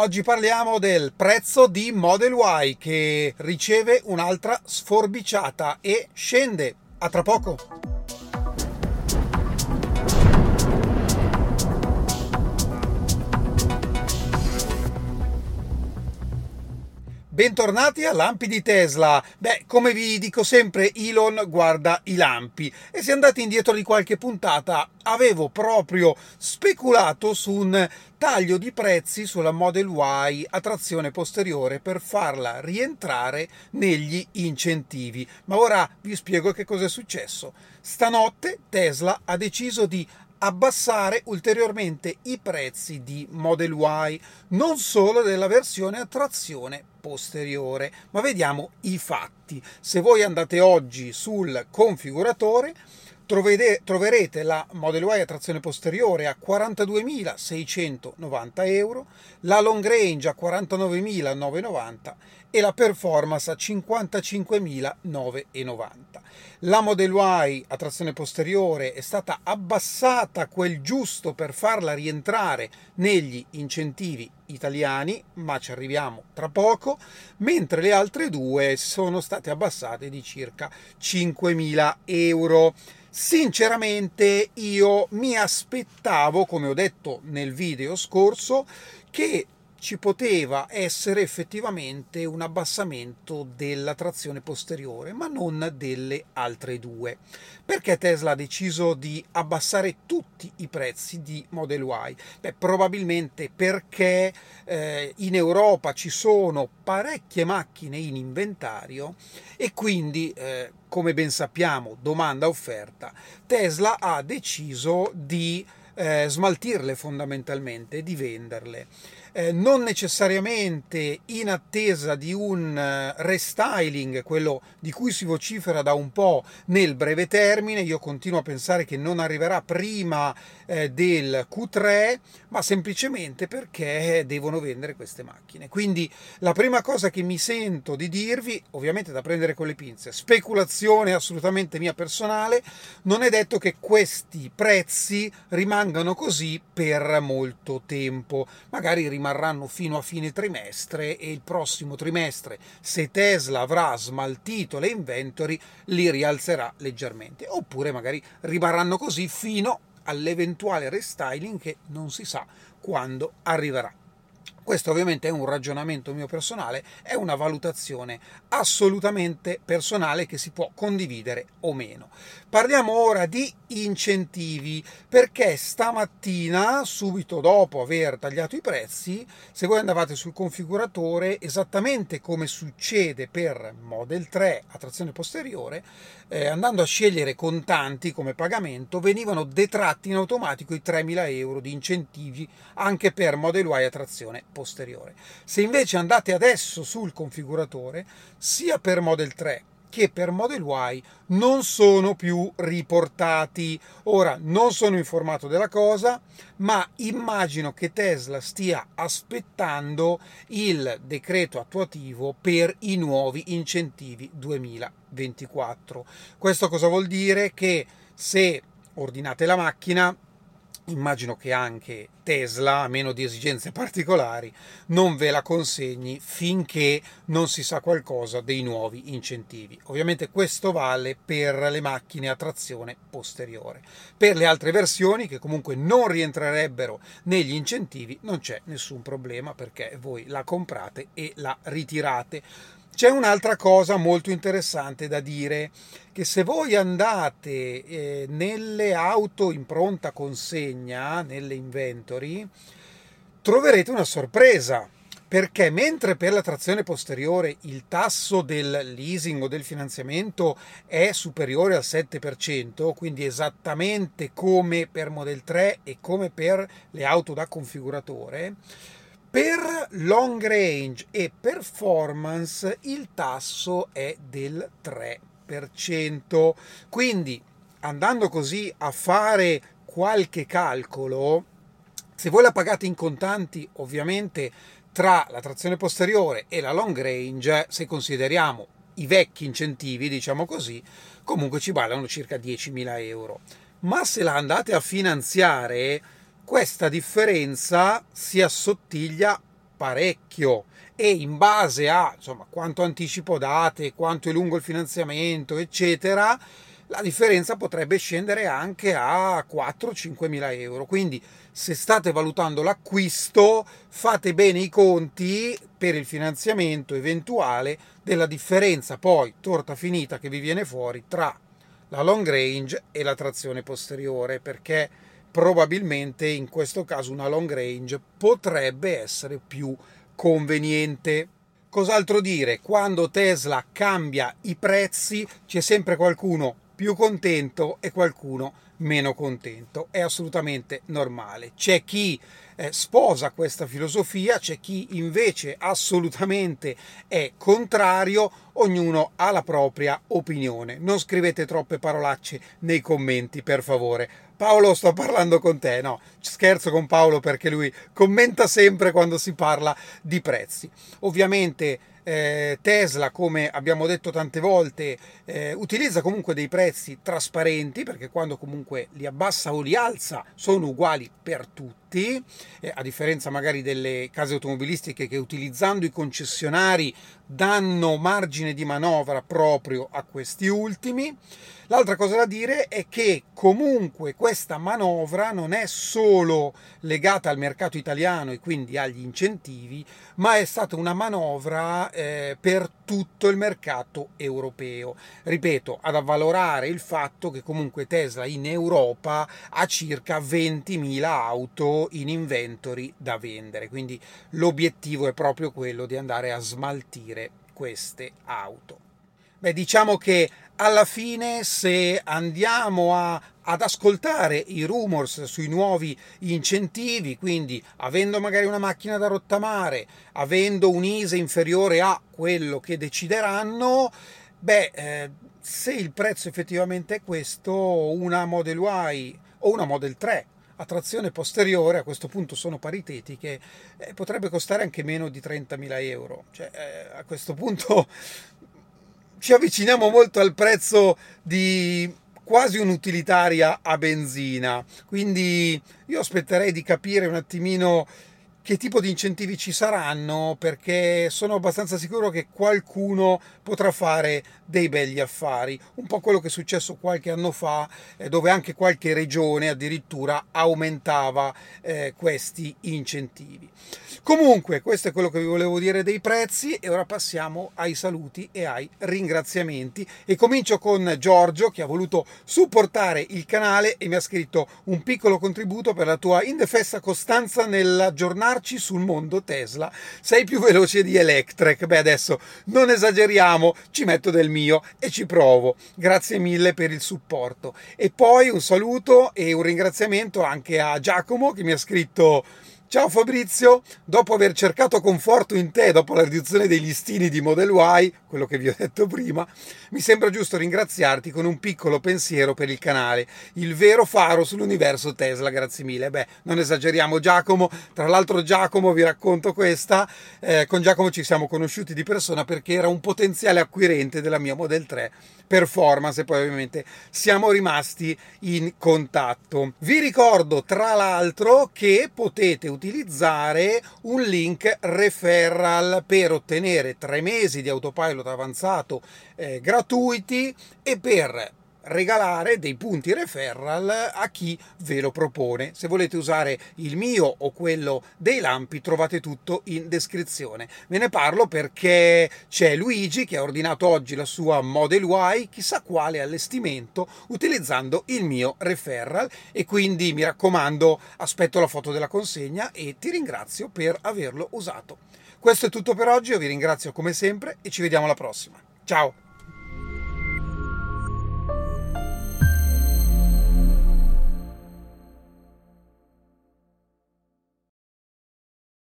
Oggi parliamo del prezzo di Model Y che riceve un'altra sforbiciata e scende. A tra poco. Bentornati a Lampi di Tesla. Beh, come vi dico sempre, Elon guarda i lampi. E se andate indietro di qualche puntata, avevo proprio speculato su un taglio di prezzi sulla Model Y a trazione posteriore per farla rientrare negli incentivi. Ma ora vi spiego che cosa è successo. Stanotte Tesla ha deciso di abbassare ulteriormente i prezzi di Model Y, non solo della versione a trazione posteriore, ma vediamo i fatti. Se voi andate oggi sul configuratore, troverete la Model Y a trazione posteriore a 42.690 euro, la long range a 49.990 e la performance a 55.990. La Model Y a trazione posteriore è stata abbassata quel giusto per farla rientrare negli incentivi italiani, ma ci arriviamo tra poco, mentre le altre due sono state abbassate di circa 5.000 euro. Sinceramente io mi aspettavo, come ho detto nel video scorso, che ci poteva essere effettivamente un abbassamento della trazione posteriore, ma non delle altre due. Perché Tesla ha deciso di abbassare tutti i prezzi di Model Y? Beh, probabilmente perché eh, in Europa ci sono parecchie macchine in inventario e quindi, eh, come ben sappiamo, domanda-offerta, Tesla ha deciso di eh, smaltirle fondamentalmente, di venderle eh, non necessariamente in attesa di un eh, restyling, quello di cui si vocifera da un po' nel breve termine, io continuo a pensare che non arriverà prima eh, del Q3, ma semplicemente perché devono vendere queste macchine. Quindi la prima cosa che mi sento di dirvi, ovviamente da prendere con le pinze, speculazione assolutamente mia personale, non è detto che questi prezzi rimangano così per molto tempo, magari rimarranno fino a fine trimestre e il prossimo trimestre, se Tesla avrà smaltito le inventory, li rialzerà leggermente, oppure magari rimarranno così fino all'eventuale restyling che non si sa quando arriverà. Questo ovviamente è un ragionamento mio personale, è una valutazione assolutamente personale che si può condividere o meno. Parliamo ora di incentivi perché stamattina, subito dopo aver tagliato i prezzi, se voi andavate sul configuratore, esattamente come succede per Model 3 a trazione posteriore, eh, andando a scegliere contanti come pagamento, venivano detratti in automatico i 3.000 euro di incentivi anche per Model Y a trazione posteriore. Se invece andate adesso sul configuratore, sia per Model 3 che per Model Y non sono più riportati. Ora non sono informato della cosa, ma immagino che Tesla stia aspettando il decreto attuativo per i nuovi incentivi 2024. Questo cosa vuol dire? Che se ordinate la macchina immagino che anche Tesla, a meno di esigenze particolari, non ve la consegni finché non si sa qualcosa dei nuovi incentivi. Ovviamente questo vale per le macchine a trazione posteriore. Per le altre versioni, che comunque non rientrerebbero negli incentivi, non c'è nessun problema perché voi la comprate e la ritirate. C'è un'altra cosa molto interessante da dire, che se voi andate eh, nelle auto in pronta consegna, nelle inventory, troverete una sorpresa, perché mentre per la trazione posteriore il tasso del leasing o del finanziamento è superiore al 7%, quindi esattamente come per Model 3 e come per le auto da configuratore, per long range e performance il tasso è del 3%. Quindi andando così a fare qualche calcolo, se voi la pagate in contanti, ovviamente tra la trazione posteriore e la long range, se consideriamo i vecchi incentivi, diciamo così, comunque ci valgono circa 10.000 euro. Ma se la andate a finanziare, questa differenza si assottiglia parecchio e in base a insomma, quanto anticipo date, quanto è lungo il finanziamento, eccetera, la differenza potrebbe scendere anche a 4-5 mila euro. Quindi se state valutando l'acquisto, fate bene i conti per il finanziamento eventuale della differenza poi torta finita che vi viene fuori tra la long range e la trazione posteriore perché probabilmente in questo caso una long range potrebbe essere più conveniente. Cos'altro dire? Quando Tesla cambia i prezzi c'è sempre qualcuno più contento e qualcuno meno contento. È assolutamente normale. C'è chi eh, sposa questa filosofia, c'è chi invece assolutamente è contrario, ognuno ha la propria opinione. Non scrivete troppe parolacce nei commenti, per favore. Paolo, sto parlando con te. No, scherzo con Paolo perché lui commenta sempre quando si parla di prezzi. Ovviamente Tesla, come abbiamo detto tante volte, eh, utilizza comunque dei prezzi trasparenti perché quando comunque li abbassa o li alza sono uguali per tutti, eh, a differenza magari delle case automobilistiche che utilizzando i concessionari danno margine di manovra proprio a questi ultimi. L'altra cosa da dire è che comunque questa manovra non è solo legata al mercato italiano e quindi agli incentivi, ma è stata una manovra eh, per tutto il mercato europeo. Ripeto, ad avvalorare il fatto che comunque Tesla in Europa ha circa 20.000 auto in inventory da vendere, quindi l'obiettivo è proprio quello di andare a smaltire queste auto. Beh, diciamo che alla fine se andiamo a, ad ascoltare i rumors sui nuovi incentivi, quindi avendo magari una macchina da rottamare, avendo un ISE inferiore a quello che decideranno, beh, eh, se il prezzo effettivamente è questo, una Model Y o una Model 3 a trazione posteriore, a questo punto sono paritetiche, eh, potrebbe costare anche meno di 30.000 euro. Cioè, eh, a questo punto ci avviciniamo molto al prezzo di quasi un'utilitaria a benzina. Quindi io aspetterei di capire un attimino che tipo di incentivi ci saranno perché sono abbastanza sicuro che qualcuno potrà fare dei begli affari, un po' quello che è successo qualche anno fa eh, dove anche qualche regione addirittura aumentava eh, questi incentivi. Comunque questo è quello che vi volevo dire dei prezzi e ora passiamo ai saluti e ai ringraziamenti e comincio con Giorgio che ha voluto supportare il canale e mi ha scritto un piccolo contributo per la tua indefessa costanza nell'aggiornare buttarci sul mondo Tesla. Sei più veloce di Electrek. Beh, adesso non esageriamo, ci metto del mio e ci provo. Grazie mille per il supporto. E poi un saluto e un ringraziamento anche a Giacomo che mi ha scritto Ciao Fabrizio, dopo aver cercato conforto in te dopo la riduzione dei listini di Model Y, quello che vi ho detto prima, mi sembra giusto ringraziarti con un piccolo pensiero per il canale, il vero faro sull'universo Tesla, grazie mille. Beh, non esageriamo Giacomo, tra l'altro Giacomo vi racconto questa, eh, con Giacomo ci siamo conosciuti di persona perché era un potenziale acquirente della mia Model 3 performance e poi ovviamente siamo rimasti in contatto. Vi ricordo tra l'altro che potete utilizzare un link referral per ottenere tre mesi di autopilot avanzato eh, gratuiti e per regalare dei punti referral a chi ve lo propone. Se volete usare il mio o quello dei lampi trovate tutto in descrizione. Ve ne parlo perché c'è Luigi che ha ordinato oggi la sua Model Y, chissà quale allestimento, utilizzando il mio referral e quindi mi raccomando aspetto la foto della consegna e ti ringrazio per averlo usato. Questo è tutto per oggi, io vi ringrazio come sempre e ci vediamo alla prossima. Ciao!